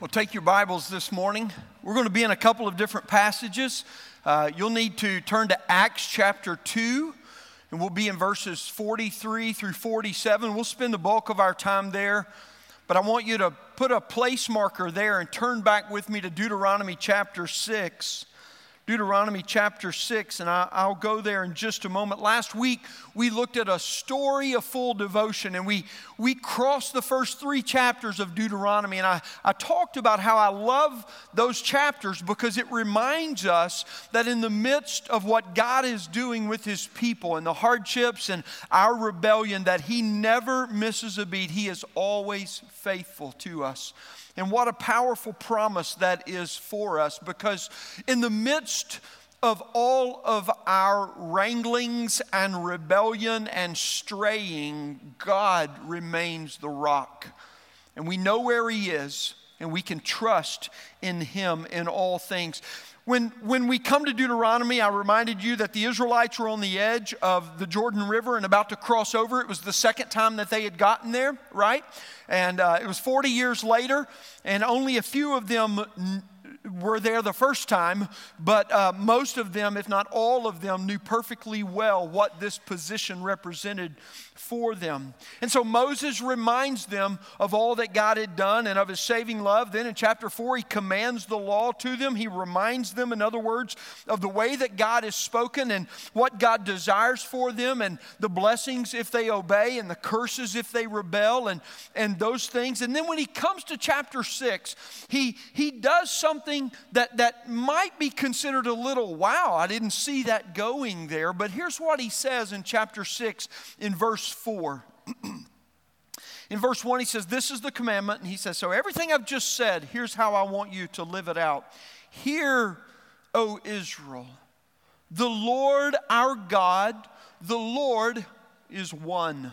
Well, take your Bibles this morning. We're going to be in a couple of different passages. Uh, you'll need to turn to Acts chapter 2, and we'll be in verses 43 through 47. We'll spend the bulk of our time there, but I want you to put a place marker there and turn back with me to Deuteronomy chapter 6. Deuteronomy chapter 6, and I, will go there in just a moment. Last week, we looked at a story of full devotion, and we, we crossed the first three chapters of Deuteronomy. And I, I talked about how I love those chapters because it reminds us that in the midst of what God is doing with His people and the hardships and our rebellion, that He never misses a beat. He is always faithful to us. And what a powerful promise that is for us because in the midst of all of our wranglings and rebellion and straying, God remains the rock. And we know where He is, and we can trust in Him in all things. When, when we come to Deuteronomy, I reminded you that the Israelites were on the edge of the Jordan River and about to cross over. It was the second time that they had gotten there, right? And uh, it was 40 years later, and only a few of them were there the first time, but uh, most of them, if not all of them, knew perfectly well what this position represented for them. And so Moses reminds them of all that God had done and of his saving love. Then in chapter 4, he commands the law to them. He reminds them, in other words, of the way that God has spoken and what God desires for them and the blessings if they obey and the curses if they rebel and, and those things. And then when he comes to chapter 6, he, he does something that, that might be considered a little wow, I didn't see that going there. But here's what he says in chapter 6 in verse 4. In verse 1, he says, This is the commandment. And he says, So everything I've just said, here's how I want you to live it out. Hear, O Israel, the Lord our God, the Lord is one.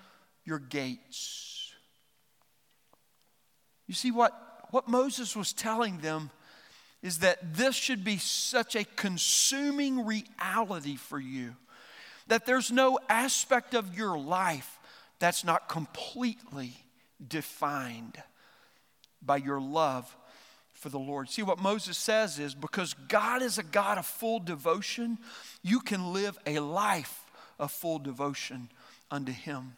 your gates. You see what, what Moses was telling them is that this should be such a consuming reality for you that there's no aspect of your life that's not completely defined by your love for the Lord. See, what Moses says is because God is a God of full devotion, you can live a life of full devotion unto Him.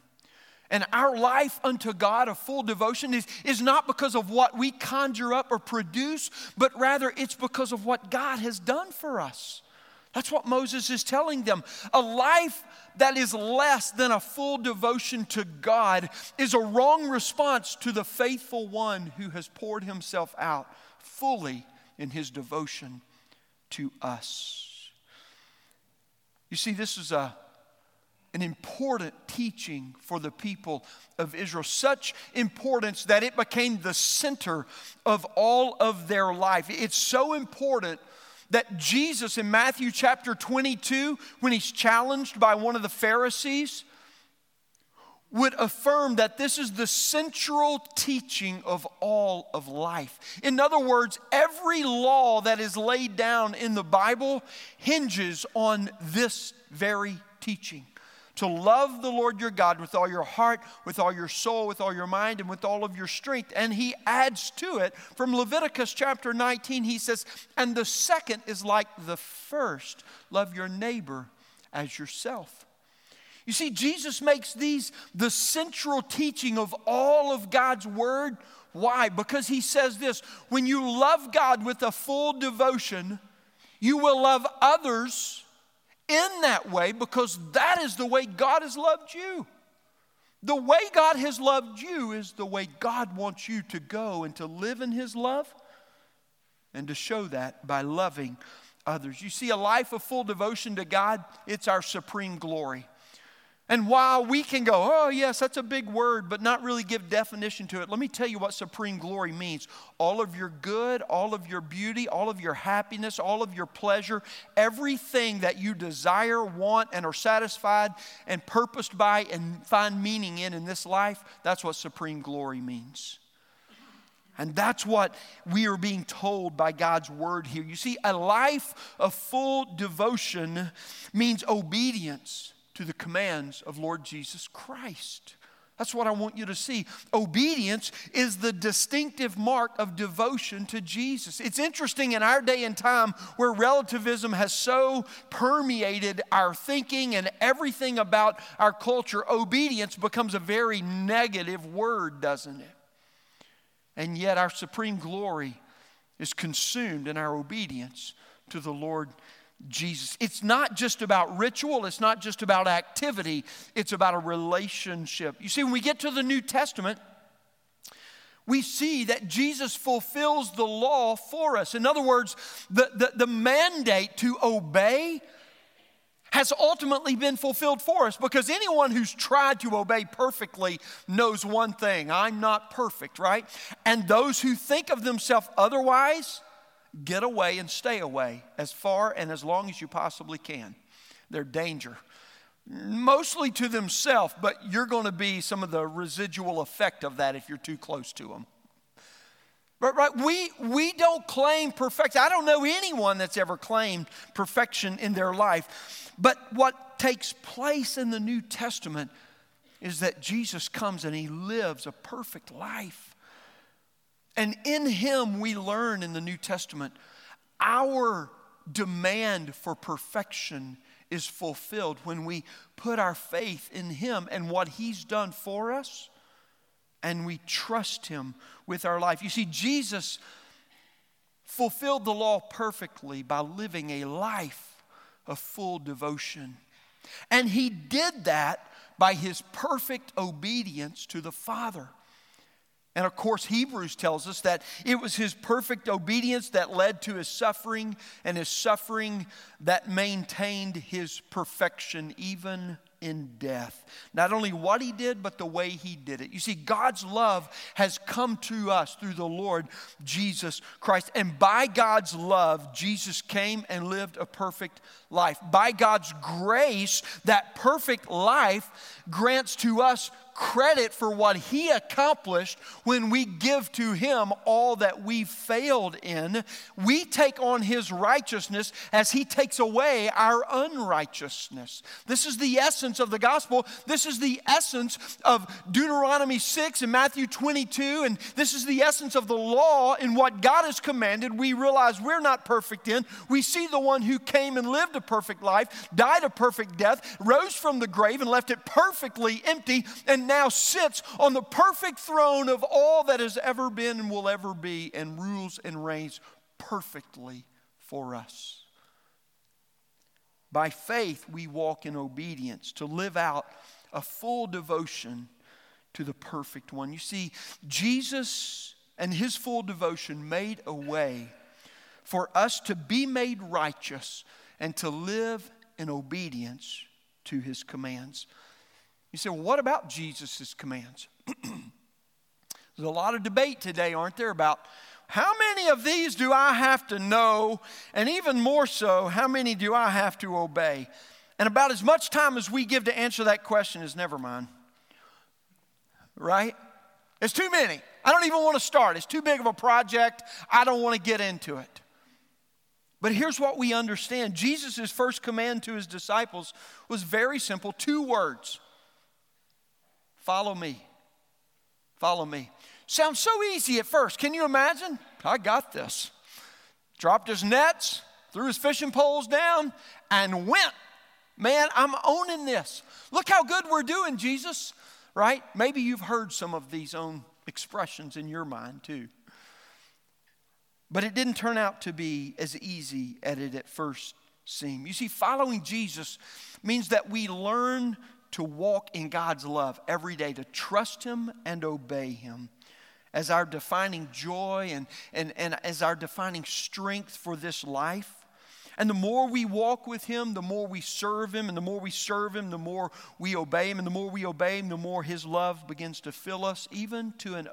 And our life unto God of full devotion is, is not because of what we conjure up or produce, but rather it's because of what God has done for us. That's what Moses is telling them. A life that is less than a full devotion to God is a wrong response to the faithful one who has poured himself out fully in his devotion to us. You see, this is a an important teaching for the people of Israel. Such importance that it became the center of all of their life. It's so important that Jesus in Matthew chapter 22, when he's challenged by one of the Pharisees, would affirm that this is the central teaching of all of life. In other words, every law that is laid down in the Bible hinges on this very teaching to love the Lord your God with all your heart, with all your soul, with all your mind, and with all of your strength. And he adds to it from Leviticus chapter 19, he says, And the second is like the first love your neighbor as yourself. You see, Jesus makes these the central teaching of all of God's word. Why? Because he says this when you love God with a full devotion, you will love others in that way because that is the way God has loved you. The way God has loved you is the way God wants you to go and to live in His love and to show that by loving others. You see, a life of full devotion to God, it's our supreme glory. And while we can go, oh, yes, that's a big word, but not really give definition to it, let me tell you what supreme glory means. All of your good, all of your beauty, all of your happiness, all of your pleasure, everything that you desire, want, and are satisfied and purposed by and find meaning in in this life, that's what supreme glory means. And that's what we are being told by God's word here. You see, a life of full devotion means obedience to the commands of Lord Jesus Christ. That's what I want you to see. Obedience is the distinctive mark of devotion to Jesus. It's interesting in our day and time where relativism has so permeated our thinking and everything about our culture, obedience becomes a very negative word, doesn't it? And yet, our supreme glory is consumed in our obedience to the Lord Jesus. It's not just about ritual, it's not just about activity, it's about a relationship. You see, when we get to the New Testament, we see that Jesus fulfills the law for us. In other words, the, the, the, mandate to obey has ultimately been fulfilled for us because anyone who's tried to obey perfectly knows one thing I'm not perfect, right? And those who think of themselves otherwise, get away and stay away as far and as long as you possibly can. They're danger. Mostly to themselves, but you're going to be some of the residual effect of that if you're too close to them. But right, we, we don't claim perfection. I don't know anyone that's ever claimed perfection in their life. But what takes place in the New Testament is that Jesus comes and he lives a perfect life. And in him, we learn in the New Testament our demand for perfection is fulfilled when we put our faith in him and what he's done for us and we trust him with our life. You see, Jesus fulfilled the law perfectly by living a life of full devotion. And he did that by his perfect obedience to the Father. And of course, Hebrews tells us that it was his perfect obedience that led to his suffering, and his suffering that maintained his perfection even in death. Not only what he did, but the way he did it. You see, God's love has come to us through the Lord Jesus Christ. And by God's love, Jesus came and lived a perfect life. By God's grace, that perfect life grants to us credit for what he accomplished when we give to him all that we failed in. We take on his righteousness as he takes away our unrighteousness. This is the essence of the gospel. This is the essence of Deuteronomy 6 and Matthew 22. And this is the essence of the law in what God has commanded. We realize we're not perfect in. We see the one who came and lived a perfect life, died a perfect death, rose from the grave, and left it perfectly empty. And now sits on the perfect throne of all that has ever been and will ever be, and rules and reigns perfectly for us. By faith, we walk in obedience to live out a full devotion to the perfect one. You see, Jesus and his full devotion made a way for us to be made righteous and to live in obedience to his commands. You say, well, what about Jesus' commands? There's a lot of debate today, aren't there, about how many of these do I have to know? And even more so, how many do I have to obey? And about as much time as we give to answer that question is never mind. Right? It's too many. I don't even want to start. It's too big of a project. I don't want to get into it. But here's what we understand Jesus' first command to his disciples was very simple two words Follow me. Follow me. Sounds so easy at first. Can you imagine? I got this. Dropped his nets, threw his fishing poles down, and went. Man, I'm owning this. Look how good we're doing, Jesus. Right? Maybe you've heard some of these own expressions in your mind too. But it didn't turn out to be as easy as it at first seemed. You see, following Jesus means that we learn to walk in God's love every day, to trust Him and obey Him as our defining joy and, and, and as our defining strength for this life. And the more we walk with Him, the more we serve Him. And the more we serve Him, the more we obey Him. And the more we obey Him, the more His love begins to fill us, even to an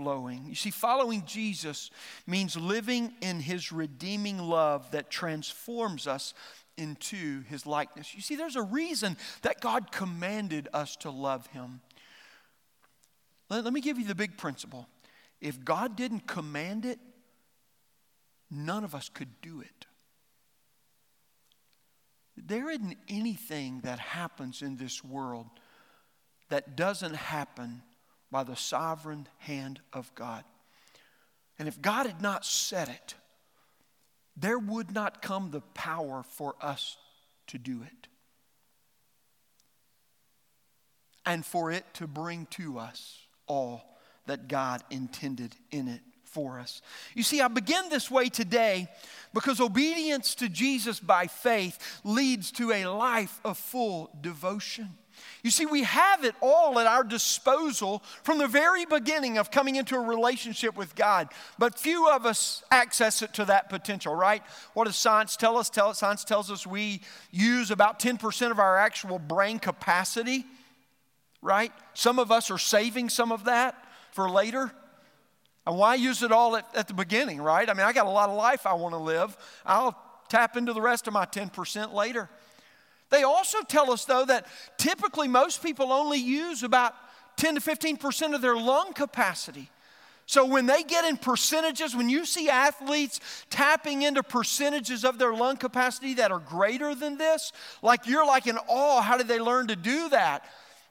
overflowing. You see, following Jesus means living in His redeeming love that transforms us into His likeness. You see, there's a reason that God commanded us to love Him. Let, let me give you the big principle. If God didn't command it, none of us could do it. There isn't anything that happens in this world that doesn't happen by the sovereign hand of God. And if God had not said it, there would not come the power for us to do it. And for it to bring to us all that God intended in it for us. You see, I begin this way today because obedience to Jesus by faith leads to a life of full devotion. You see, we have it all at our disposal from the very beginning of coming into a relationship with God, but few of us access it to that potential, right? What does science tell us? Tell, science tells us we use about 10% of our actual brain capacity, right? Some of us are saving some of that for later. And why use it all at, at the beginning, right? I mean, I got a lot of life I want to live. I'll tap into the rest of my 10% later. They also tell us, though, that typically most people only use about 10 to 15% of their lung capacity. So when they get in percentages, when you see athletes tapping into percentages of their lung capacity that are greater than this, like you're like in awe, how did they learn to do that?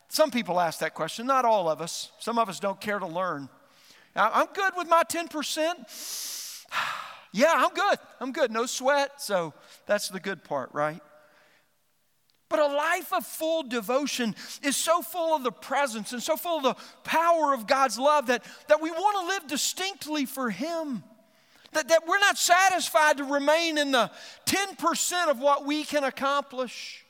Some people ask that question, not all of us. Some of us don't care to learn. I'm good with my 10%. yeah, I'm good. I'm good. No sweat. So that's the good part, right? But a life of full devotion is so full of the presence and so full of the power of God's love that, that we want to live distinctly for Him. That, that we're not satisfied to remain in the 10% of what we can accomplish,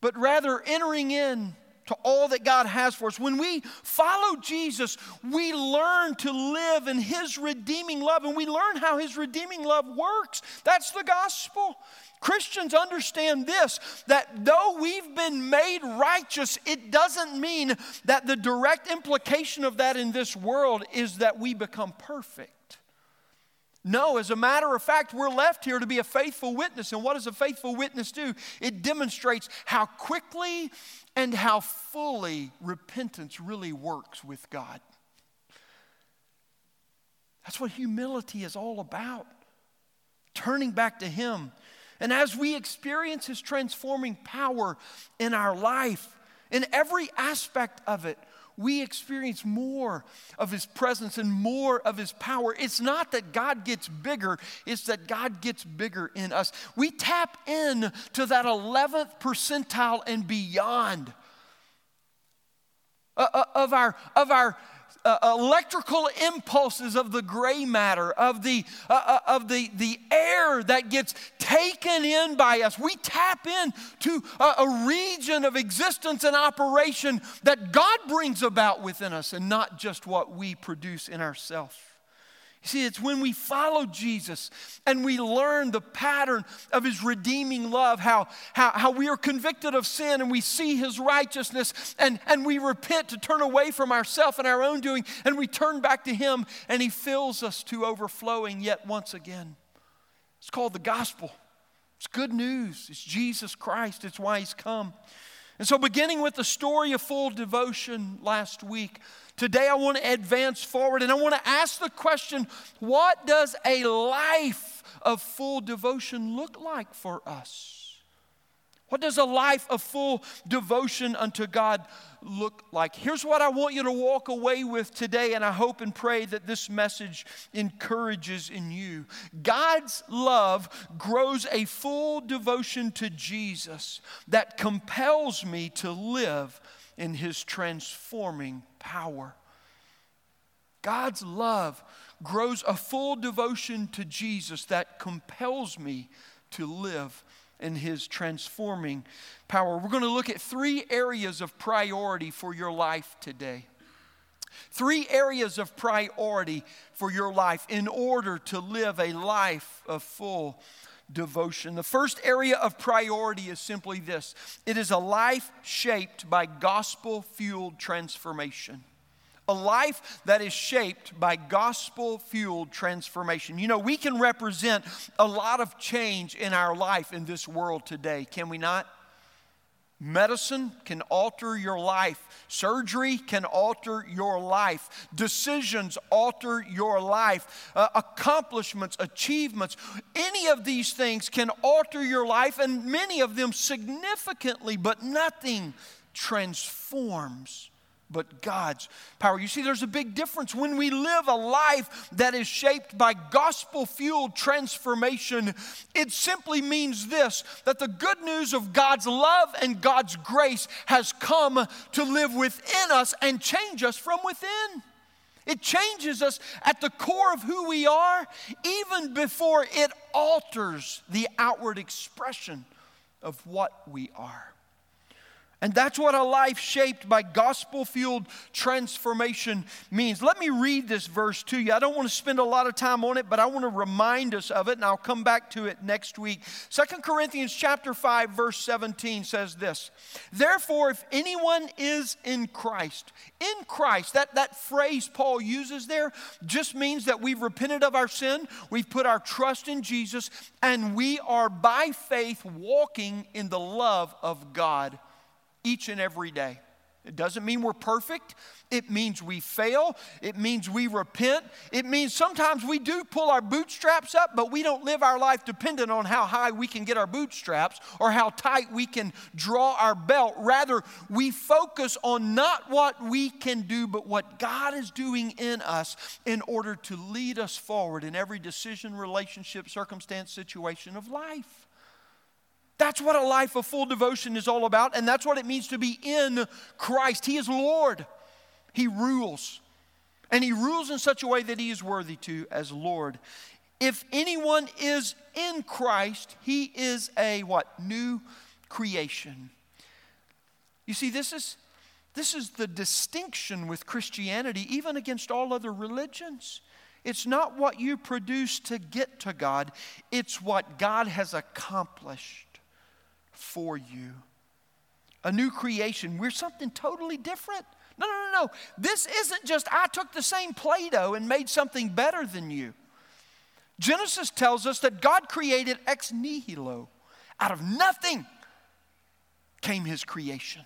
but rather entering in to all that God has for us. When we follow Jesus, we learn to live in His redeeming love and we learn how His redeeming love works. That's the gospel. Christians understand this that though we've been made righteous, it doesn't mean that the direct implication of that in this world is that we become perfect. No, as a matter of fact, we're left here to be a faithful witness. And what does a faithful witness do? It demonstrates how quickly and how fully repentance really works with God. That's what humility is all about turning back to Him. And as we experience His transforming power in our life, in every aspect of it, we experience more of His presence and more of His power. It's not that God gets bigger, it's that God gets bigger in us. We tap in to that 11th percentile and beyond uh, uh, of our, of our uh, electrical impulses of the gray matter, of, the, uh, uh, of the, the air that gets taken in by us. We tap in to a, a region of existence and operation that God brings about within us and not just what we produce in ourselves. See, it's when we follow Jesus and we learn the pattern of his redeeming love, how, how, how we are convicted of sin and we see his righteousness and, and we repent to turn away from ourselves and our own doing and we turn back to him and he fills us to overflowing yet once again. It's called the gospel. It's good news. It's Jesus Christ. It's why he's come. And so, beginning with the story of full devotion last week, today I want to advance forward and I want to ask the question what does a life of full devotion look like for us? What does a life of full devotion unto God look like? Here's what I want you to walk away with today, and I hope and pray that this message encourages in you. God's love grows a full devotion to Jesus that compels me to live in His transforming power. God's love grows a full devotion to Jesus that compels me to live in his transforming power. We're going to look at three areas of priority for your life today. Three areas of priority for your life in order to live a life of full devotion. The first area of priority is simply this it is a life shaped by gospel fueled transformation. A life that is shaped by gospel fueled transformation. You know, we can represent a lot of change in our life in this world today, can we not? Medicine can alter your life. Surgery can alter your life. Decisions alter your life. Uh, accomplishments, achievements, any of these things can alter your life, and many of them significantly, but nothing transforms but God's power. You see, there's a big difference when we live a life that is shaped by gospel fueled transformation. It simply means this that the good news of God's love and God's grace has come to live within us and change us from within. It changes us at the core of who we are, even before it alters the outward expression of what we are. And that's what a life shaped by gospel fueled transformation means. Let me read this verse to you. I don't want to spend a lot of time on it, but I want to remind us of it, and I'll come back to it next week. Second Corinthians chapter 5, verse 17 says this Therefore, if anyone is in Christ, in Christ, that, that phrase Paul uses there just means that we've repented of our sin, we've put our trust in Jesus, and we are by faith walking in the love of God each and every day. It doesn't mean we're perfect. It means we fail. It means we repent. It means sometimes we do pull our bootstraps up, but we don't live our life dependent on how high we can get our bootstraps or how tight we can draw our belt. Rather, we focus on not what we can do, but what God is doing in us in order to lead us forward in every decision, relationship, circumstance, situation of life. That's what a life of full devotion is all about, and that's what it means to be in Christ. He is Lord, He rules. And He rules in such a way that He is worthy to as Lord. If anyone is in Christ, he is a what? New creation. You see, this is this is the distinction with Christianity, even against all other religions. It's not what you produce to get to God, it's what God has accomplished for you. A new creation. We're something totally different. No, no, no, no. This isn't just I took the same Play Doh and made something better than you. Genesis tells us that God created ex nihilo. Out of nothing came his creation.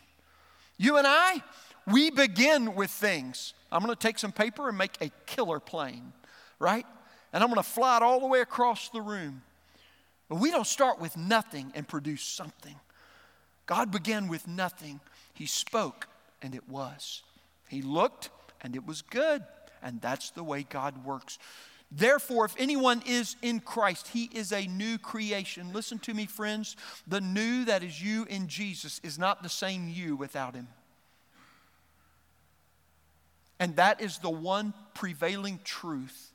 You and I, we begin with things. I'm going to take some paper and make a killer plane, right? And I'm going to fly it all the way across the room. But we don't start with nothing and produce something. God began with nothing. He spoke, and it was. He looked, and it was good. And that's the way God works. Therefore, if anyone is in Christ, he is a new creation. Listen to me, friends. The new that is you in Jesus is not the same you without him. And that is the one prevailing truth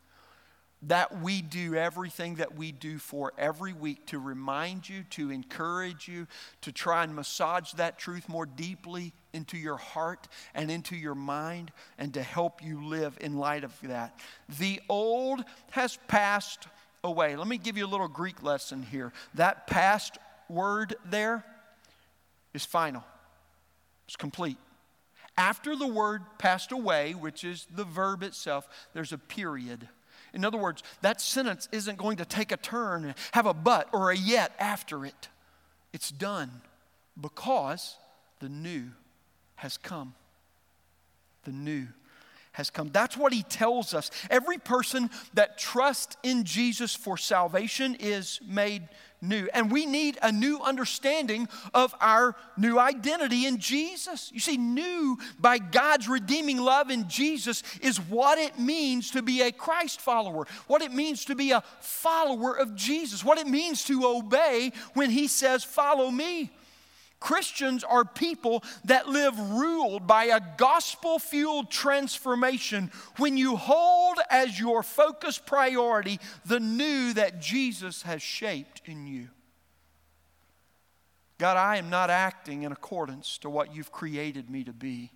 that we do everything that we do for every week to remind you, to encourage you, to try and massage that truth more deeply into your heart and into your mind, and to help you live in light of that. The old has passed away. Let me give you a little Greek lesson here. That past word there is final, it's complete. After the word passed away, which is the verb itself, there's a period in other words, that sentence isn't going to take a turn and have a but or a yet after it. It's done because the new has come. The new has come. That's what he tells us. Every person that trusts in Jesus for salvation is made new. And we need a new understanding of our new identity in Jesus. You see, new by God's redeeming love in Jesus is what it means to be a Christ follower, what it means to be a follower of Jesus, what it means to obey when He says, Follow me. Christians are people that live ruled by a gospel fueled transformation when you hold as your focus priority the new that Jesus has shaped in you. God, I am not acting in accordance to what you've created me to be.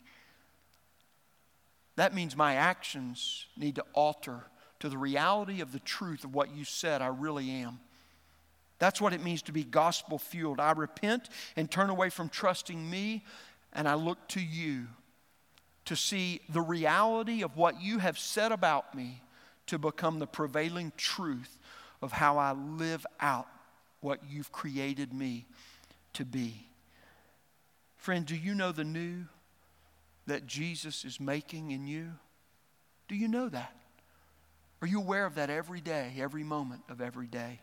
that means my actions need to alter to the reality of the truth of what you said I really am. That's what it means to be gospel fueled. I repent and turn away from trusting me, and I look to you to see the reality of what you have said about me to become the prevailing truth of how I live out what you've created me to be. Friend, do you know the new that Jesus is making in you? Do you know that? Are you aware of that every day, every moment of every day?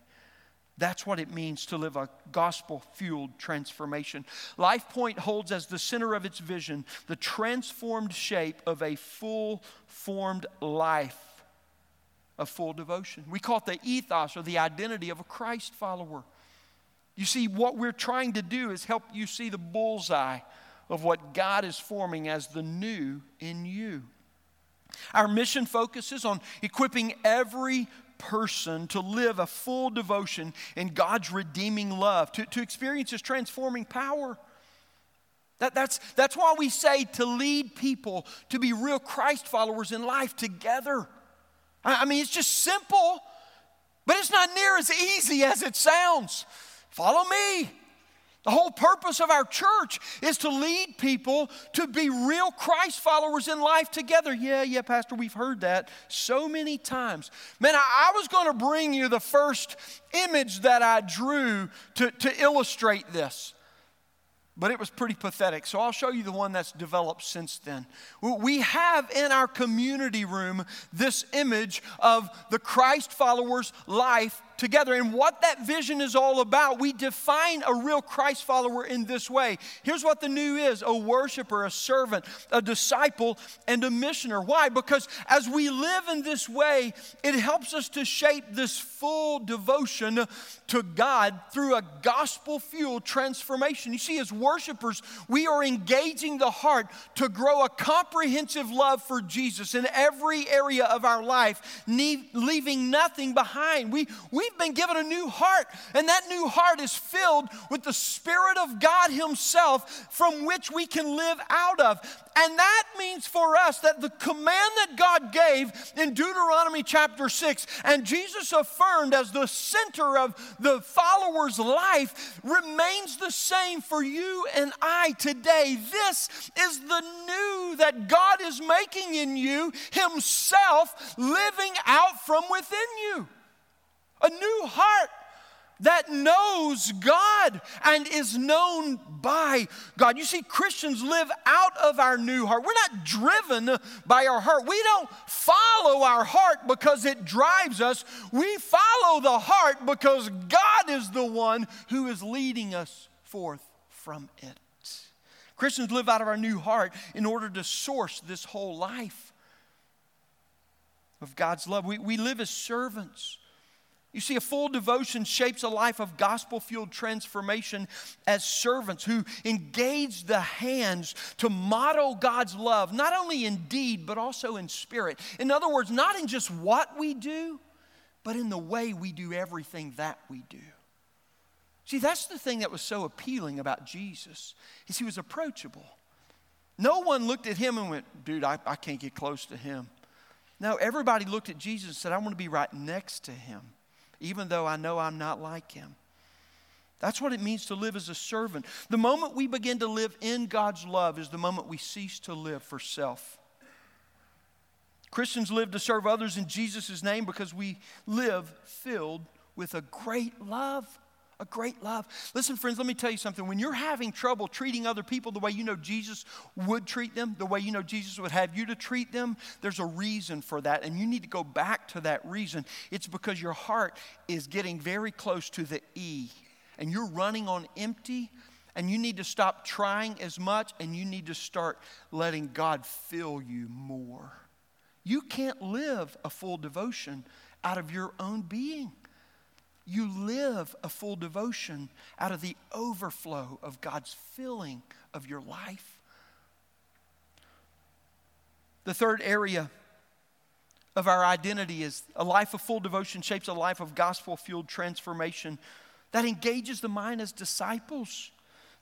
That's what it means to live a gospel fueled transformation. Life Point holds as the center of its vision the transformed shape of a full formed life of full devotion. We call it the ethos or the identity of a Christ follower. You see, what we're trying to do is help you see the bullseye of what God is forming as the new in you. Our mission focuses on equipping every person to live a full devotion in God's redeeming love, to, to experience His transforming power. That, that's, that's why we say to lead people to be real Christ followers in life together. I, I mean, it's just simple, but it's not near as easy as it sounds. Follow me. The whole purpose of our church is to lead people to be real Christ followers in life together. Yeah, yeah, Pastor, we've heard that so many times. Man, I, I was going to bring you the first image that I drew to, to illustrate this but it was pretty pathetic. So I'll show you the one that's developed since then. We have in our community room this image of the Christ followers' life together. And what that vision is all about, we define a real Christ follower in this way. Here's what the new is a worshiper, a servant, a disciple, and a missioner. Why? Because as we live in this way, it helps us to shape this full devotion to God through a gospel fueled transformation. You see, as worshipers, we are engaging the heart to grow a comprehensive love for Jesus in every area of our life, leaving nothing behind. We, we we've been given a new heart, and that new heart is filled with the Spirit of God Himself from which we can live out of. And that means for us that the command that God gave in Deuteronomy chapter 6 and Jesus affirmed as the center of the follower's life remains the same for you and I today. This is the new that God is making in you, Himself living out from within you a new heart that knows God and is known by God. You see, Christians live out of our new heart. We're not driven by our heart. We don't follow our heart because it drives us. We follow the heart because God is the one who is leading us forth from it. Christians live out of our new heart in order to source this whole life of God's love. We, we live as servants you see, a full devotion shapes a life of gospel fueled transformation as servants who engage the hands to model God's love, not only in deed, but also in spirit. In other words, not in just what we do, but in the way we do everything that we do. See, that's the thing that was so appealing about Jesus, is he was approachable. No one looked at him and went, dude, I, I can't get close to him. No, everybody looked at Jesus and said, I want to be right next to him even though I know I'm not like him. That's what it means to live as a servant. The moment we begin to live in God's love is the moment we cease to live for self. Christians live to serve others in Jesus' name because we live filled with a great love a great love. Listen, friends, let me tell you something. When you're having trouble treating other people the way you know Jesus would treat them, the way you know Jesus would have you to treat them, there's a reason for that. And you need to go back to that reason. It's because your heart is getting very close to the E, and you're running on empty. And you need to stop trying as much and you need to start letting God fill you more. You can't live a full devotion out of your own being. You live a full devotion out of the overflow of God's filling of your life. The third area of our identity is a life of full devotion shapes a life of gospel fueled transformation that engages the mind as disciples.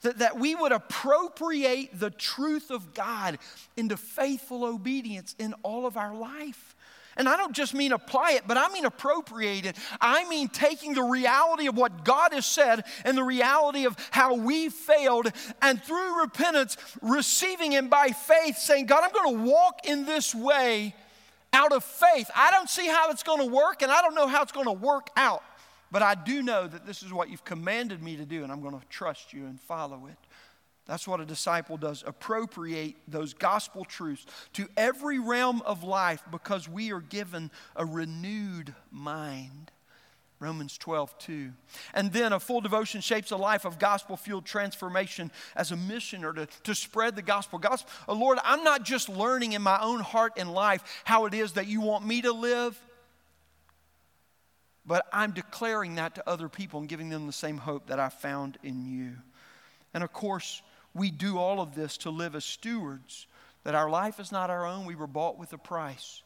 that, that we would appropriate the truth of God into faithful obedience in all of our life. And I don't just mean apply it, but I mean appropriate it. I mean taking the reality of what God has said and the reality of how we failed, and through repentance, receiving Him by faith, saying, God, I'm going to walk in this way out of faith. I don't see how it's going to work, and I don't know how it's going to work out. But I do know that this is what you've commanded me to do, and I'm going to trust you and follow it. That's what a disciple does appropriate those gospel truths to every realm of life because we are given a renewed mind. Romans 12, 2. And then a full devotion shapes a life of gospel fueled transformation as a missioner to, to spread the gospel. Gospel, oh Lord, I'm not just learning in my own heart and life how it is that you want me to live, but I'm declaring that to other people and giving them the same hope that I found in you. And of course, we do all of this to live as stewards, that our life is not our own. We were bought with a price.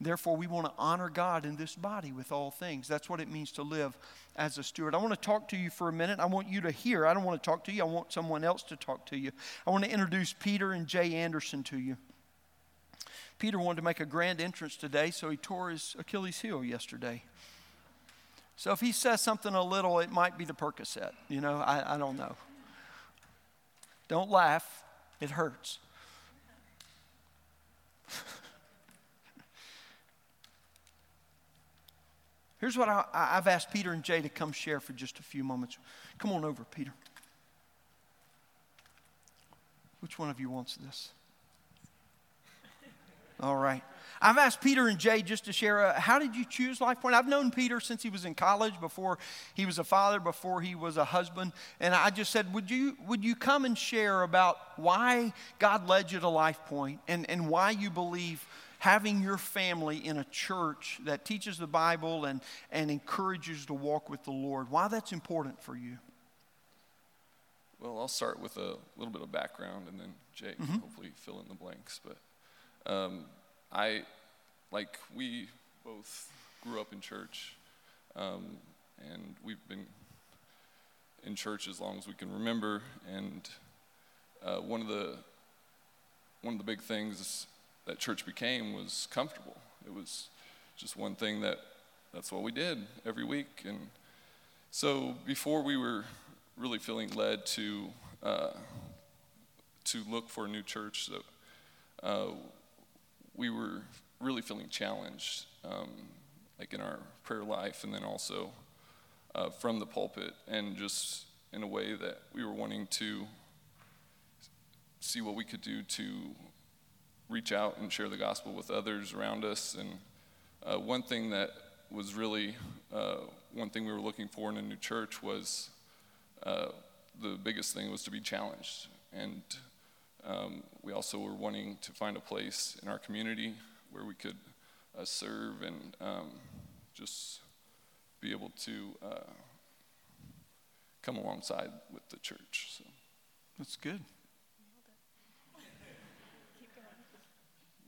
Therefore, we want to honor God in this body with all things. That's what it means to live as a steward. I want to talk to you for a minute. I want you to hear. I don't want to talk to you, I want someone else to talk to you. I want to introduce Peter and Jay Anderson to you. Peter wanted to make a grand entrance today, so he tore his Achilles heel yesterday. So if he says something a little, it might be the Percocet. You know, I, I don't know. Don't laugh, it hurts. Here's what I, have asked Peter and Jay to come share for just a few moments. Come on over, Peter. Which one of you wants this? All right. I've asked Peter and Jay just to share uh, how did you choose Life Point? I've known Peter since he was in college, before he was a father, before he was a husband. And I just said, would you, would you come and share about why God led you to Life Point and, and why you believe having your family in a church that teaches the Bible and, and encourages to walk with the Lord, why that's important for you? Well, I'll start with a little bit of background and then Jay can mm-hmm. hopefully fill in the blanks. But um, I, like, we both grew up in church, um, and we've been in church as long as we can remember. And uh, one of the one of the big things that church became was comfortable. It was just one thing that that's what we did every week. And so before we were really feeling led to uh, to look for a new church, so, uh, we were really feeling challenged, um, like in our prayer life, and then also uh, from the pulpit, and just in a way that we were wanting to see what we could do to reach out and share the gospel with others around us. And uh, one thing that was really uh, one thing we were looking for in a new church was uh, the biggest thing was to be challenged and um, we also were wanting to find a place in our community where we could uh, serve and um, just be able to uh, come alongside with the church. So. That's good.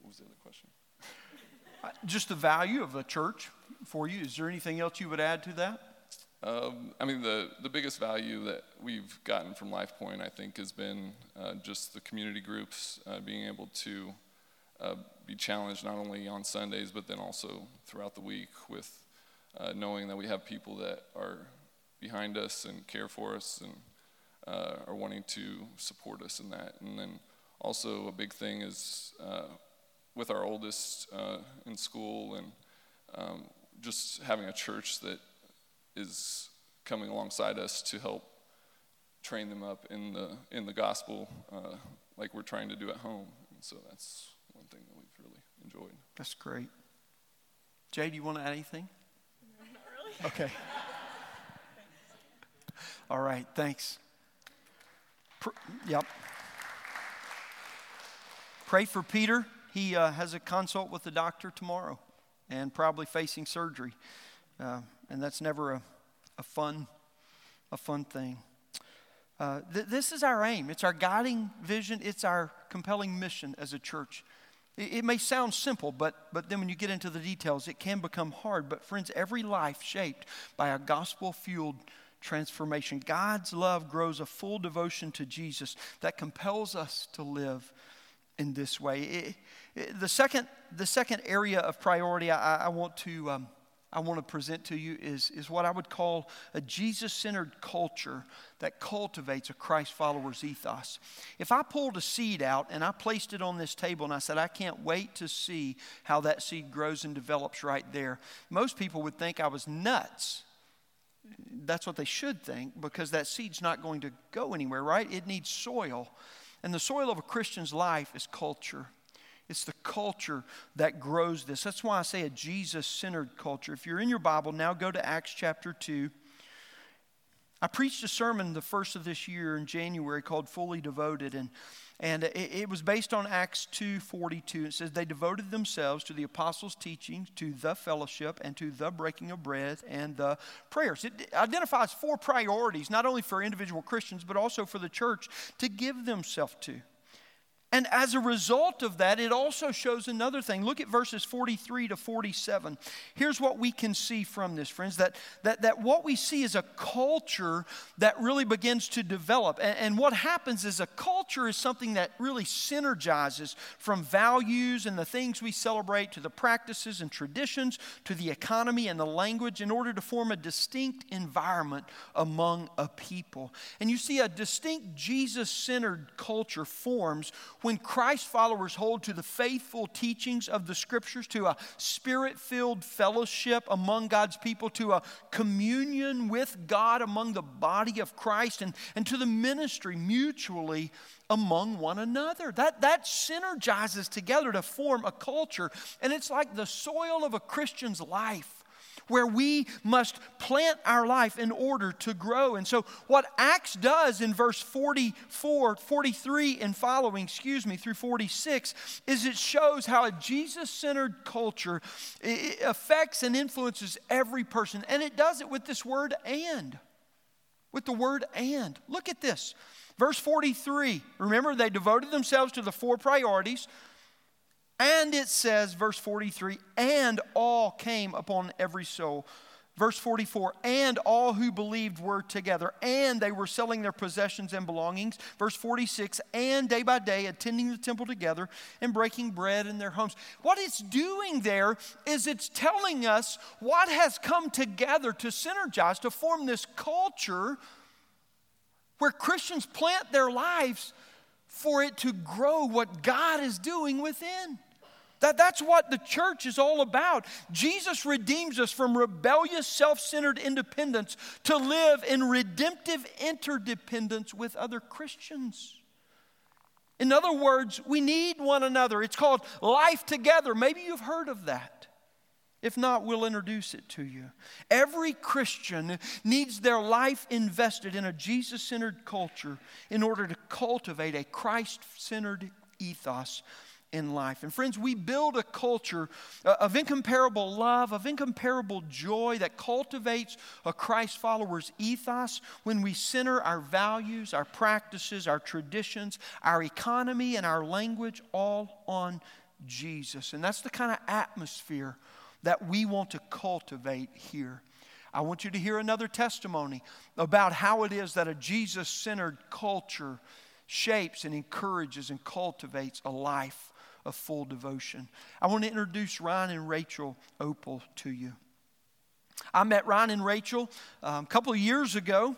What was the other question? Uh, just the value of a church for you. Is there anything else you would add to that? Um, I mean, the, the biggest value that we've gotten from LifePoint, I think, has been uh, just the community groups, uh, being able to uh, be challenged not only on Sundays, but then also throughout the week with uh, knowing that we have people that are behind us and care for us and uh, are wanting to support us in that. And then also, a big thing is uh, with our oldest in school and um, just having a church that is coming alongside us to help train them up in the in the gospel, uh, like we're trying to do at home. And so that's one thing that we've really enjoyed. That's great. Jay, do you want to add anything? No, not really. Okay. All right. Thanks. Pr- yep. Pray for Peter. He uh, has a consult with the doctor tomorrow, and probably facing surgery. Uh, and that's never a, a fun a fun thing. Uh, th- this is our aim. It's our guiding vision. It's our compelling mission as a church. It, it may sound simple, but, but then when you get into the details, it can become hard. But, friends, every life shaped by a gospel fueled transformation. God's love grows a full devotion to Jesus that compels us to live in this way. It, it, the, second, the second area of priority I, I want to. Um, I want to present to you is, is what I would call a Jesus centered culture that cultivates a Christ follower's ethos. If I pulled a seed out and I placed it on this table and I said, I can't wait to see how that seed grows and develops right there, most people would think I was nuts. That's what they should think because that seed's not going to go anywhere, right? It needs soil. And the soil of a Christian's life is culture. It's the culture that grows this. That's why I say a Jesus centered culture. If you're in your Bible, now go to Acts chapter 2. I preached a sermon the first of this year in January called Fully Devoted, and, and it, it was based on Acts 2.42. It says, They devoted themselves to the apostles' teachings, to the fellowship, and to the breaking of bread and the prayers. It identifies four priorities, not only for individual Christians, but also for the church to give themselves to. And as a result of that, it also shows another thing. Look at verses 43 to 47. Here's what we can see from this, friends that, that, that what we see is a culture that really begins to develop. And, and what happens is a culture is something that really synergizes from values and the things we celebrate to the practices and traditions to the economy and the language in order to form a distinct environment among a people. And you see, a distinct Jesus centered culture forms when Christ followers hold to the faithful teachings of the scriptures, to a spirit filled fellowship among God's people, to a communion with God among the body of Christ, and, and to the ministry mutually among one another. That, that synergizes together to form a culture, and it's like the soil of a Christian's life where we must plant our life in order to grow. And so, what Acts does in verse 44, 43 and following, excuse me, through 46, is it shows how a Jesus centered culture affects and influences every person. And it does it with this word and. With the word and. Look at this. Verse 43, remember, they devoted themselves to the four priorities and it says, verse 43, and all came upon every soul. Verse 44, and all who believed were together, and they were selling their possessions and belongings. Verse 46, and day by day attending the temple together and breaking bread in their homes. What it's doing there is it's telling us what has come together to synergize, to form this culture where Christians plant their lives for it to grow what God is doing within. That, that's what the church is all about. Jesus redeems us from rebellious, self centered independence to live in redemptive interdependence with other Christians. In other words, we need one another. It's called life together. Maybe you've heard of that. If not, we'll introduce it to you. Every Christian needs their life invested in a Jesus centered culture in order to cultivate a Christ centered ethos in life. And friends, we build a culture uh, of incomparable love, of incomparable joy that cultivates a Christ follower's ethos when we center our values, our practices, our traditions, our economy, and our language all on Jesus. And that's the kind of atmosphere that we want to cultivate here. I want you to hear another testimony about how it is that a Jesus centered culture shapes and encourages and cultivates a life of full devotion. I want to introduce Ryan and Rachel Opal to you. I met Ryan and Rachel um, a couple of years ago,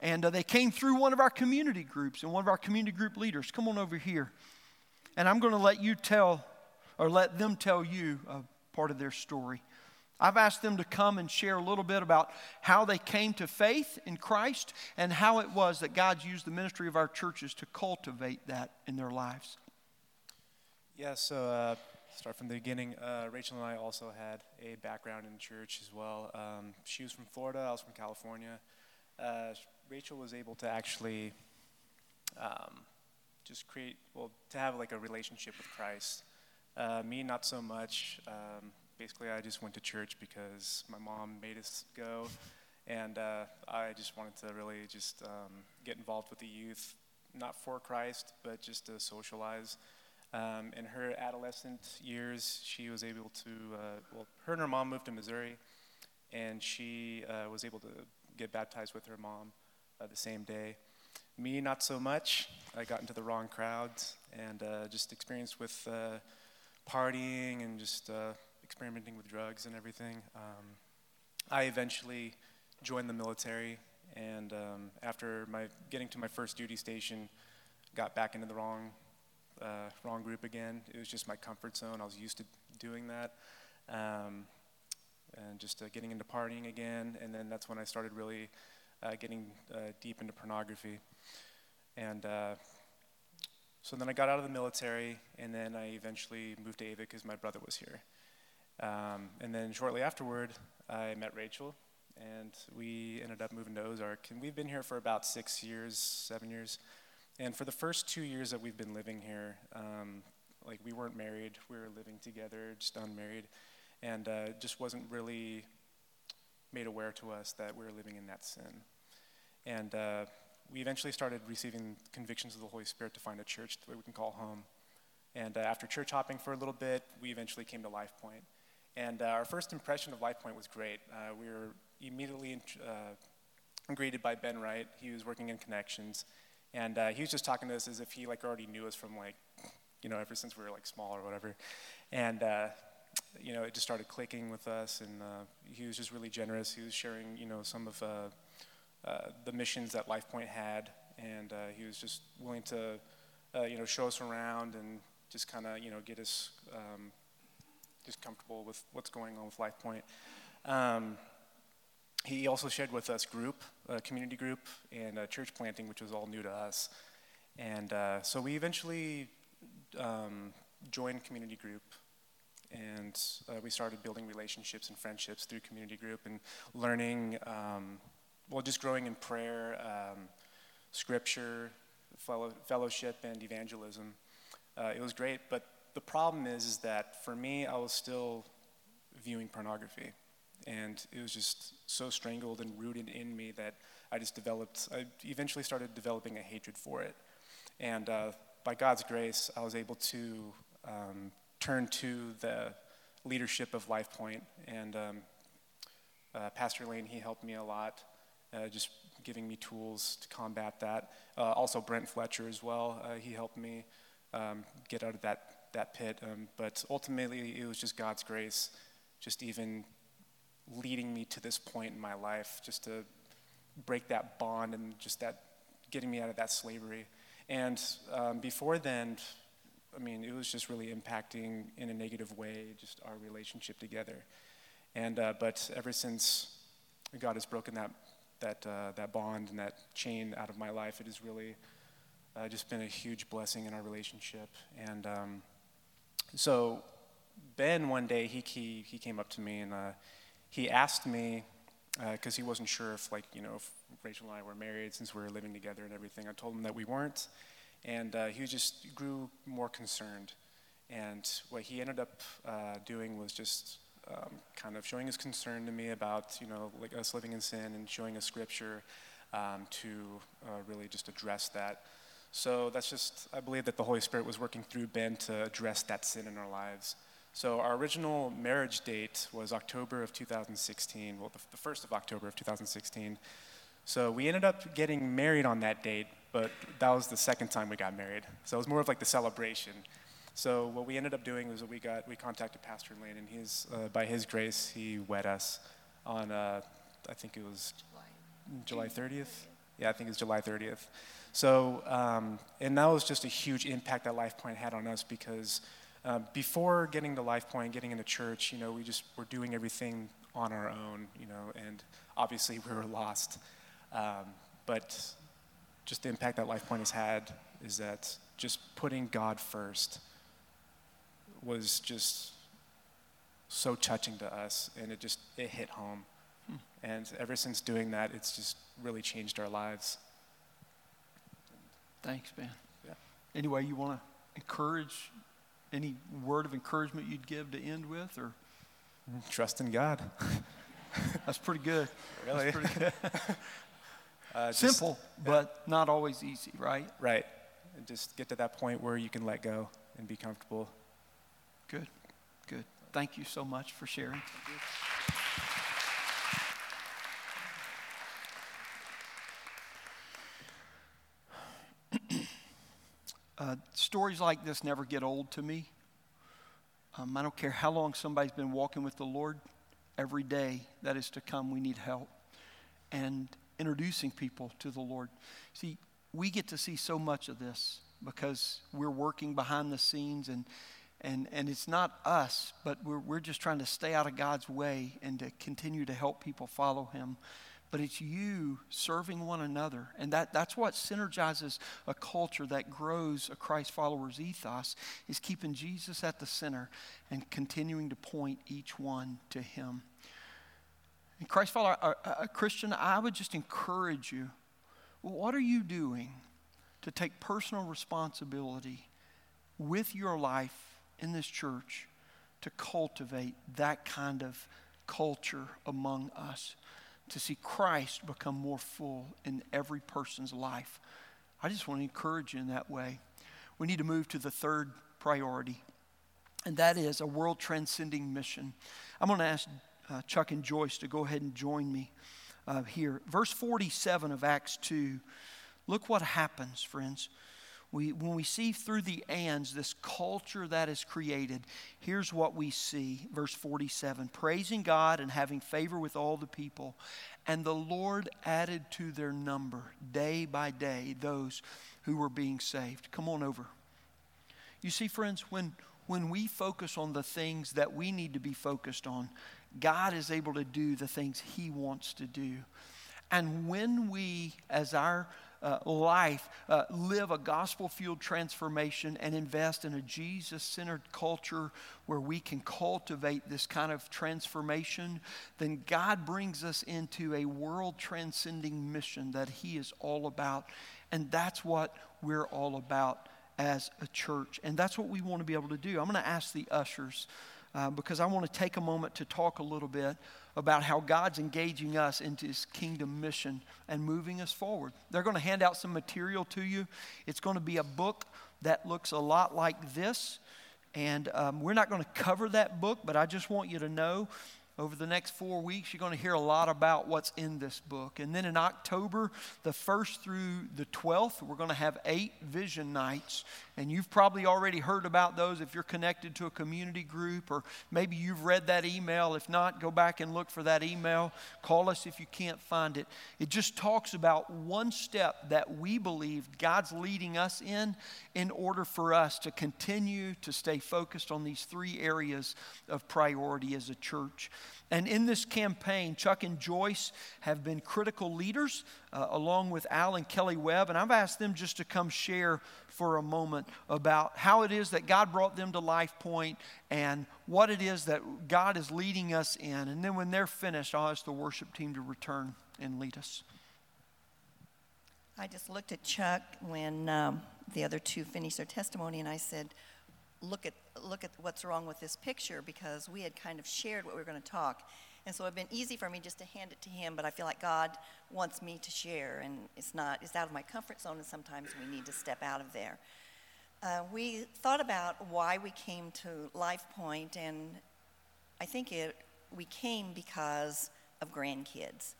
and uh, they came through one of our community groups, and one of our community group leaders. Come on over here. And I'm going to let you tell, or let them tell you a part of their story. I've asked them to come and share a little bit about how they came to faith in Christ and how it was that God's used the ministry of our churches to cultivate that in their lives. Yeah, so uh, start from the beginning. Uh, Rachel and I also had a background in church as well. Um, she was from Florida, I was from California. Uh, Rachel was able to actually um, just create, well, to have like a relationship with Christ. Uh, me, not so much. Um, basically, I just went to church because my mom made us go, and uh, I just wanted to really just um, get involved with the youth, not for Christ, but just to socialize. Um, in her adolescent years, she was able to, uh, well, her and her mom moved to Missouri, and she uh, was able to get baptized with her mom uh, the same day. Me, not so much. I got into the wrong crowds and uh, just experienced with uh, partying and just uh, experimenting with drugs and everything. Um, I eventually joined the military, and um, after my getting to my first duty station, got back into the wrong uh, wrong group again. It was just my comfort zone. I was used to doing that. Um, and just uh, getting into partying again. And then that's when I started really uh, getting uh, deep into pornography. And uh, so then I got out of the military, and then I eventually moved to Ava because my brother was here. Um, and then shortly afterward, I met Rachel, and we ended up moving to Ozark. And we've been here for about six years, seven years. And for the first two years that we've been living here, um, like we weren't married, we were living together, just unmarried, and uh, just wasn't really made aware to us that we were living in that sin. And uh, we eventually started receiving convictions of the Holy Spirit to find a church that we can call home. And uh, after church hopping for a little bit, we eventually came to Life Point. And uh, our first impression of Life Point was great. Uh, we were immediately uh, greeted by Ben Wright. He was working in connections. And uh, he was just talking to us as if he like already knew us from like, you know, ever since we were like small or whatever. And uh, you know, it just started clicking with us, and uh, he was just really generous. He was sharing, you know, some of uh, uh, the missions that LifePoint had, and uh, he was just willing to, you know, show us around and just kind of, you know, get us um, just comfortable with what's going on with LifePoint. Um, he also shared with us group, a community group, and church planting, which was all new to us. And uh, so we eventually um, joined community group, and uh, we started building relationships and friendships through community group and learning, um, well, just growing in prayer, um, scripture, fellow, fellowship, and evangelism. Uh, it was great, but the problem is, is that for me, I was still viewing pornography and it was just so strangled and rooted in me that I just developed, I eventually started developing a hatred for it. And uh, by God's grace, I was able to um, turn to the leadership of LifePoint, And um, uh, Pastor Lane, he helped me a lot, uh, just giving me tools to combat that. Uh, also, Brent Fletcher as well, uh, he helped me um, get out of that, that pit. Um, but ultimately, it was just God's grace, just even leading me to this point in my life, just to break that bond and just that getting me out of that slavery. And um, before then, I mean, it was just really impacting in a negative way just our relationship together. And uh, but ever since God has broken that that uh, that bond and that chain out of my life, it has really uh, just been a huge blessing in our relationship. And um, so Ben, one day he he, he came up to me and uh, he asked me because uh, he wasn't sure if like you know if Rachel and I were married since we were living together and everything. I told him that we weren't, and uh, he just grew more concerned. And what he ended up uh, doing was just um, kind of showing his concern to me about you know like us living in sin and showing us scripture um, to uh, really just address that. So that's just I believe that the Holy Spirit was working through Ben to address that sin in our lives. So our original marriage date was October of 2016, well, the, the, first of October of 2016. So we ended up getting married on that date, but that was the second time we got married. So it was more of like the celebration. So what we ended up doing was we got we contacted Pastor Lane, and he's uh, by his grace he wed us on uh, I think it was July 30th. Yeah, I think it was July 30th. So um, and that was just a huge impact that LifePoint had on us because uh, before getting to Life Point, getting into church, you know, we just were doing everything on our own, you know, and obviously we were lost. Um, but just the impact that Life Point has had is that just putting God first was just so touching to us, and it just it hit home. Hmm. And ever since doing that, it's just really changed our lives. Thanks, man. Yeah. Anyway, you want to encourage any word of encouragement you'd give to end with, or trust in God? That's pretty good. Really? Pretty good. uh, just, Simple, yeah. but not always easy, right? Right. And just get to that point where you can let go and be comfortable. Good. Good. Thank you so much for sharing. Uh, stories like this never get old to me. Um, I don't care how long somebody's been walking with the Lord, every day that is to come, we need help. And introducing people to the Lord. See, we get to see so much of this because we're working behind the scenes and and, and it's not us, but we're, we're just trying to stay out of God's way and to continue to help people follow Him. But it's you serving one another. And that, that's what synergizes a culture that grows a Christ follower's ethos, is keeping Jesus at the center and continuing to point each one to Him. And Christ follower, a, a Christian, I would just encourage you what are you doing to take personal responsibility with your life in this church to cultivate that kind of culture among us, to see Christ become more full in every person's life. I just want to encourage you in that way. We need to move to the third priority, and that is a world transcending mission. I'm going to ask uh, Chuck and Joyce to go ahead and join me uh, here. Verse 47 of Acts 2. Look what happens, friends we, when we see through the ands this culture that is created, here's what we see. Verse 47 praising God and having favor with all the people. And the Lord added to their number day by day those who were being saved. Come on over. You see, friends, when, when we focus on the things that we need to be focused on, God is able to do the things He wants to do. And when we, as our uh, life, uh, live a gospel fueled transformation, and invest in a Jesus centered culture where we can cultivate this kind of transformation, then God brings us into a world transcending mission that He is all about. And that's what we're all about as a church. And that's what we want to be able to do. I'm going to ask the ushers uh, because I want to take a moment to talk a little bit about how God's engaging us into his kingdom mission and moving us forward. They're going to hand out some material to you. It's going to be a book that looks a lot like this. And um, we're not going to cover that book, but I just want you to know over the next four weeks, you're going to hear a lot about what's in this book. And then in October, the 1st through the 12th, we're going to have eight vision nights. And you've probably already heard about those if you're connected to a community group, or maybe you've read that email. If not, go back and look for that email. Call us if you can't find it. It just talks about one step that we believe God's leading us in in order for us to continue to stay focused on these three areas of priority as a church. And in this campaign, Chuck and Joyce have been critical leaders, uh, along with Al and Kelly Webb. And I've asked them just to come share for a moment about how it is that God brought them to Life Point and what it is that God is leading us in. And then when they're finished, I'll ask the worship team to return and lead us. I just looked at Chuck when um, the other two finished their testimony, and I said, look at, look at what's wrong with this picture because we had kind of shared what we were going to talk. And so it'd been easy for me just to hand it to him, but I feel like God wants me to share, and it's not, it's out of my comfort zone, and sometimes we need to step out of there. Uh, we thought about why we came to Life Point, and I think it, we came because of grandkids.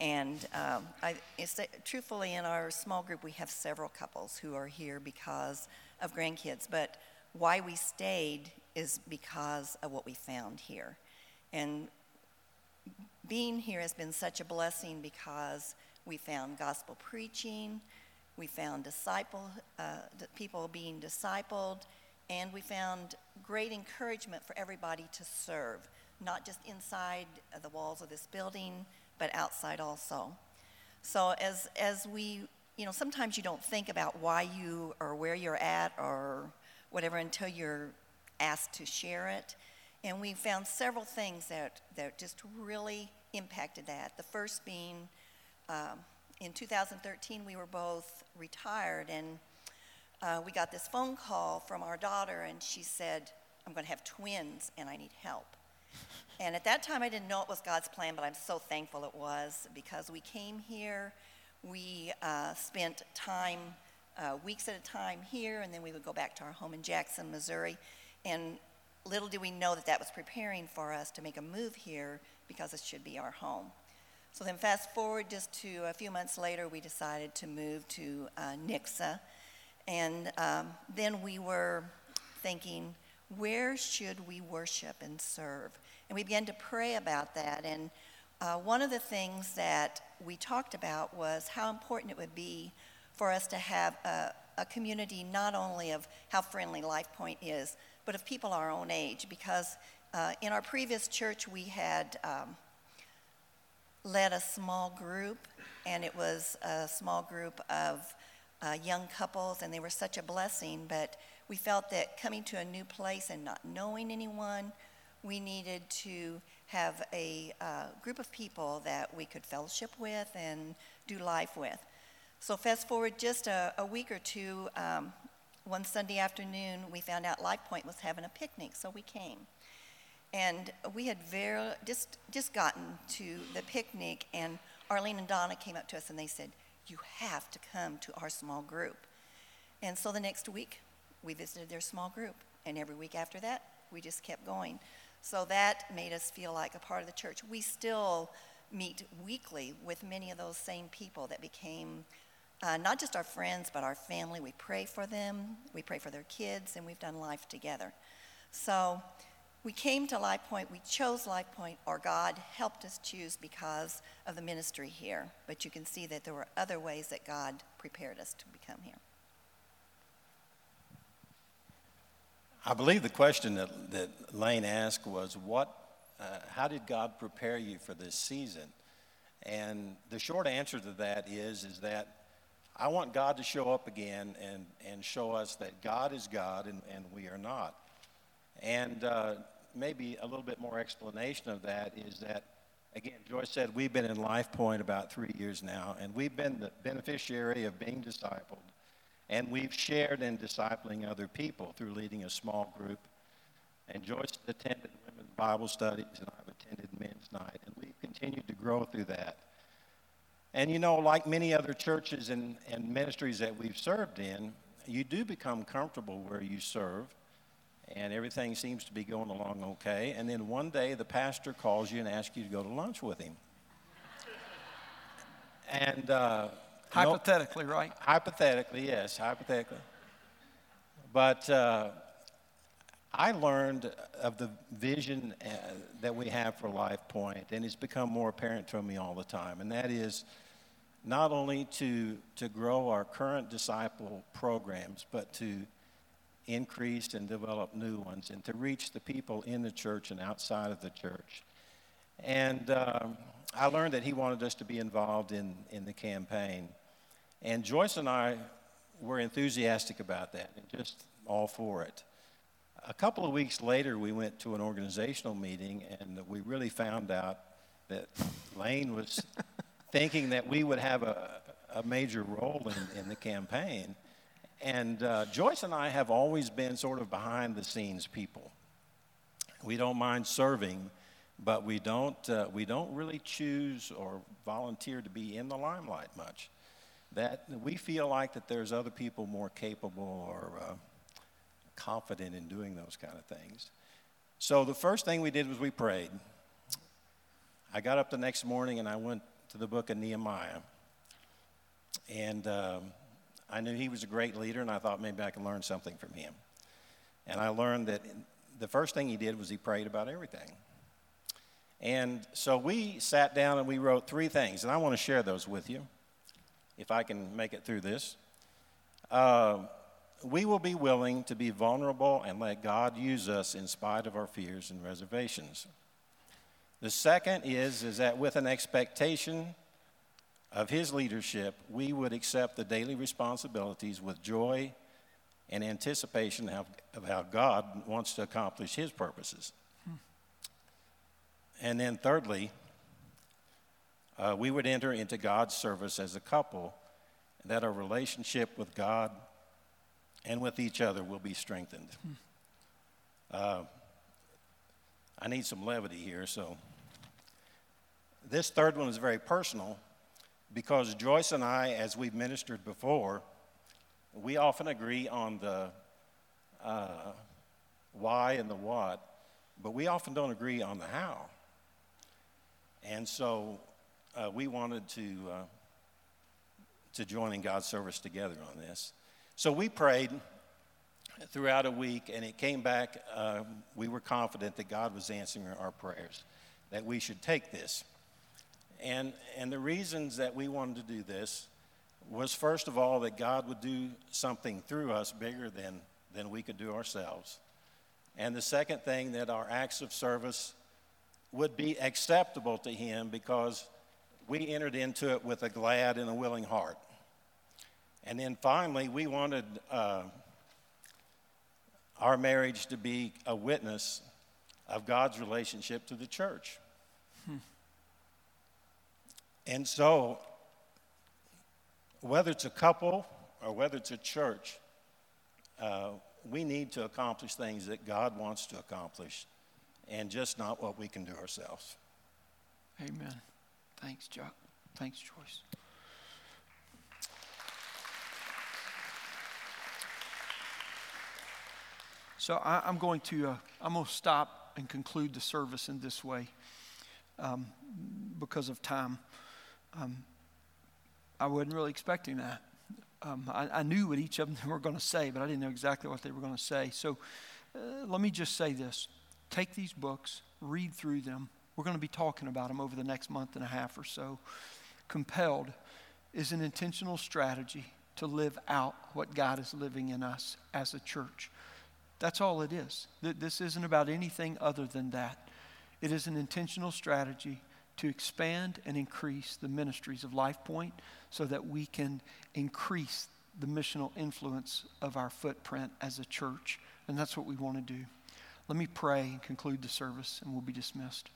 And um, I, it's truthfully, in our small group, we have several couples who are here because of grandkids. But why we stayed is because of what we found here. And being here has been such a blessing because we found gospel preaching, we found disciple, uh, people being discipled, and we found great encouragement for everybody to serve, not just inside the walls of this building, but outside also. So as, as we, you know, sometimes you don't think about why you or where you're at or whatever until you're asked to share it. And we found several things that, that just really impacted that. The first being um, in 2013, we were both retired, and uh, we got this phone call from our daughter, and she said, I'm going to have twins, and I need help. And at that time, I didn't know it was God's plan, but I'm so thankful it was because we came here, we uh, spent time uh, weeks at a time here, and then we would go back to our home in Jackson, Missouri. And little did we know that that was preparing for us to make a move here because it should be our home. So then, fast forward just to a few months later, we decided to move to uh, Nixa. And um, then we were thinking, where should we worship and serve? And we began to pray about that. And uh, one of the things that we talked about was how important it would be for us to have a, a community not only of how friendly Life Point is, but of people our own age. Because uh, in our previous church, we had um, led a small group, and it was a small group of uh, young couples, and they were such a blessing. But we felt that coming to a new place and not knowing anyone, we needed to have a uh, group of people that we could fellowship with and do life with. So, fast forward just a, a week or two, um, one Sunday afternoon, we found out Life Point was having a picnic, so we came. And we had very, just, just gotten to the picnic, and Arlene and Donna came up to us and they said, You have to come to our small group. And so the next week, we visited their small group. And every week after that, we just kept going. So that made us feel like a part of the church. We still meet weekly with many of those same people that became uh, not just our friends, but our family. We pray for them, we pray for their kids, and we've done life together. So we came to Life Point, we chose Life Point, or God helped us choose because of the ministry here. But you can see that there were other ways that God prepared us to become here. I believe the question that, that Lane asked was, what, uh, how did God prepare you for this season? And the short answer to that is, is that I want God to show up again and, and show us that God is God and, and we are not. And uh, maybe a little bit more explanation of that is that, again, Joyce said we've been in Life Point about three years now, and we've been the beneficiary of being discipled and we've shared in discipling other people through leading a small group. And Joyce attended women's Bible studies, and I've attended men's night. And we've continued to grow through that. And you know, like many other churches and, and ministries that we've served in, you do become comfortable where you serve, and everything seems to be going along okay. And then one day the pastor calls you and asks you to go to lunch with him. And uh, Hypothetically, no, right? Hypothetically, yes, hypothetically. But uh, I learned of the vision uh, that we have for Life Point, and it's become more apparent to me all the time, and that is not only to, to grow our current disciple programs, but to increase and develop new ones and to reach the people in the church and outside of the church. And um, I learned that he wanted us to be involved in, in the campaign. And Joyce and I were enthusiastic about that and just all for it. A couple of weeks later, we went to an organizational meeting and we really found out that Lane was thinking that we would have a, a major role in, in the campaign. And uh, Joyce and I have always been sort of behind the scenes people. We don't mind serving, but we don't, uh, we don't really choose or volunteer to be in the limelight much. That we feel like that there's other people more capable or uh, confident in doing those kind of things. So the first thing we did was we prayed. I got up the next morning and I went to the book of Nehemiah. And um, I knew he was a great leader, and I thought maybe I could learn something from him. And I learned that the first thing he did was he prayed about everything. And so we sat down and we wrote three things, and I want to share those with you, if I can make it through this. Uh, we will be willing to be vulnerable and let God use us in spite of our fears and reservations. The second is, is that with an expectation of His leadership, we would accept the daily responsibilities with joy and anticipation of, of how God wants to accomplish His purposes. And then, thirdly, uh, we would enter into God's service as a couple, that our relationship with God and with each other will be strengthened. Uh, I need some levity here, so. This third one is very personal because Joyce and I, as we've ministered before, we often agree on the uh, why and the what, but we often don't agree on the how. And so uh, we wanted to, uh, to join in God's service together on this. So we prayed throughout a week, and it came back. Uh, we were confident that God was answering our prayers, that we should take this. And, and the reasons that we wanted to do this was, first of all, that God would do something through us bigger than, than we could do ourselves. And the second thing, that our acts of service would be acceptable to Him because we entered into it with a glad and a willing heart. And then finally, we wanted uh, our marriage to be a witness of God's relationship to the church. Hmm. And so, whether it's a couple or whether it's a church, uh, we need to accomplish things that God wants to accomplish and just not what we can do ourselves. Amen. Thanks, Chuck. Thanks, Joyce. So I, am going to uh, I'm going to stop and conclude the service in this way um, because of time. Um, I wasn't really expecting that. Um, I, I, knew what each of them were going to say, but I didn't know exactly what they were going to say. So uh, let me just say this take these books, read through them. We're going to be talking about them over the next month and a half or so. Compelled is an intentional strategy to live out what God is living in us as a church. That's all it is. This isn't about anything other than that. It is an intentional strategy to expand and increase the ministries of Life Point so that we can increase the missional influence of our footprint as a church. And that's what we want to do. Let me pray and conclude the service, and we'll be dismissed.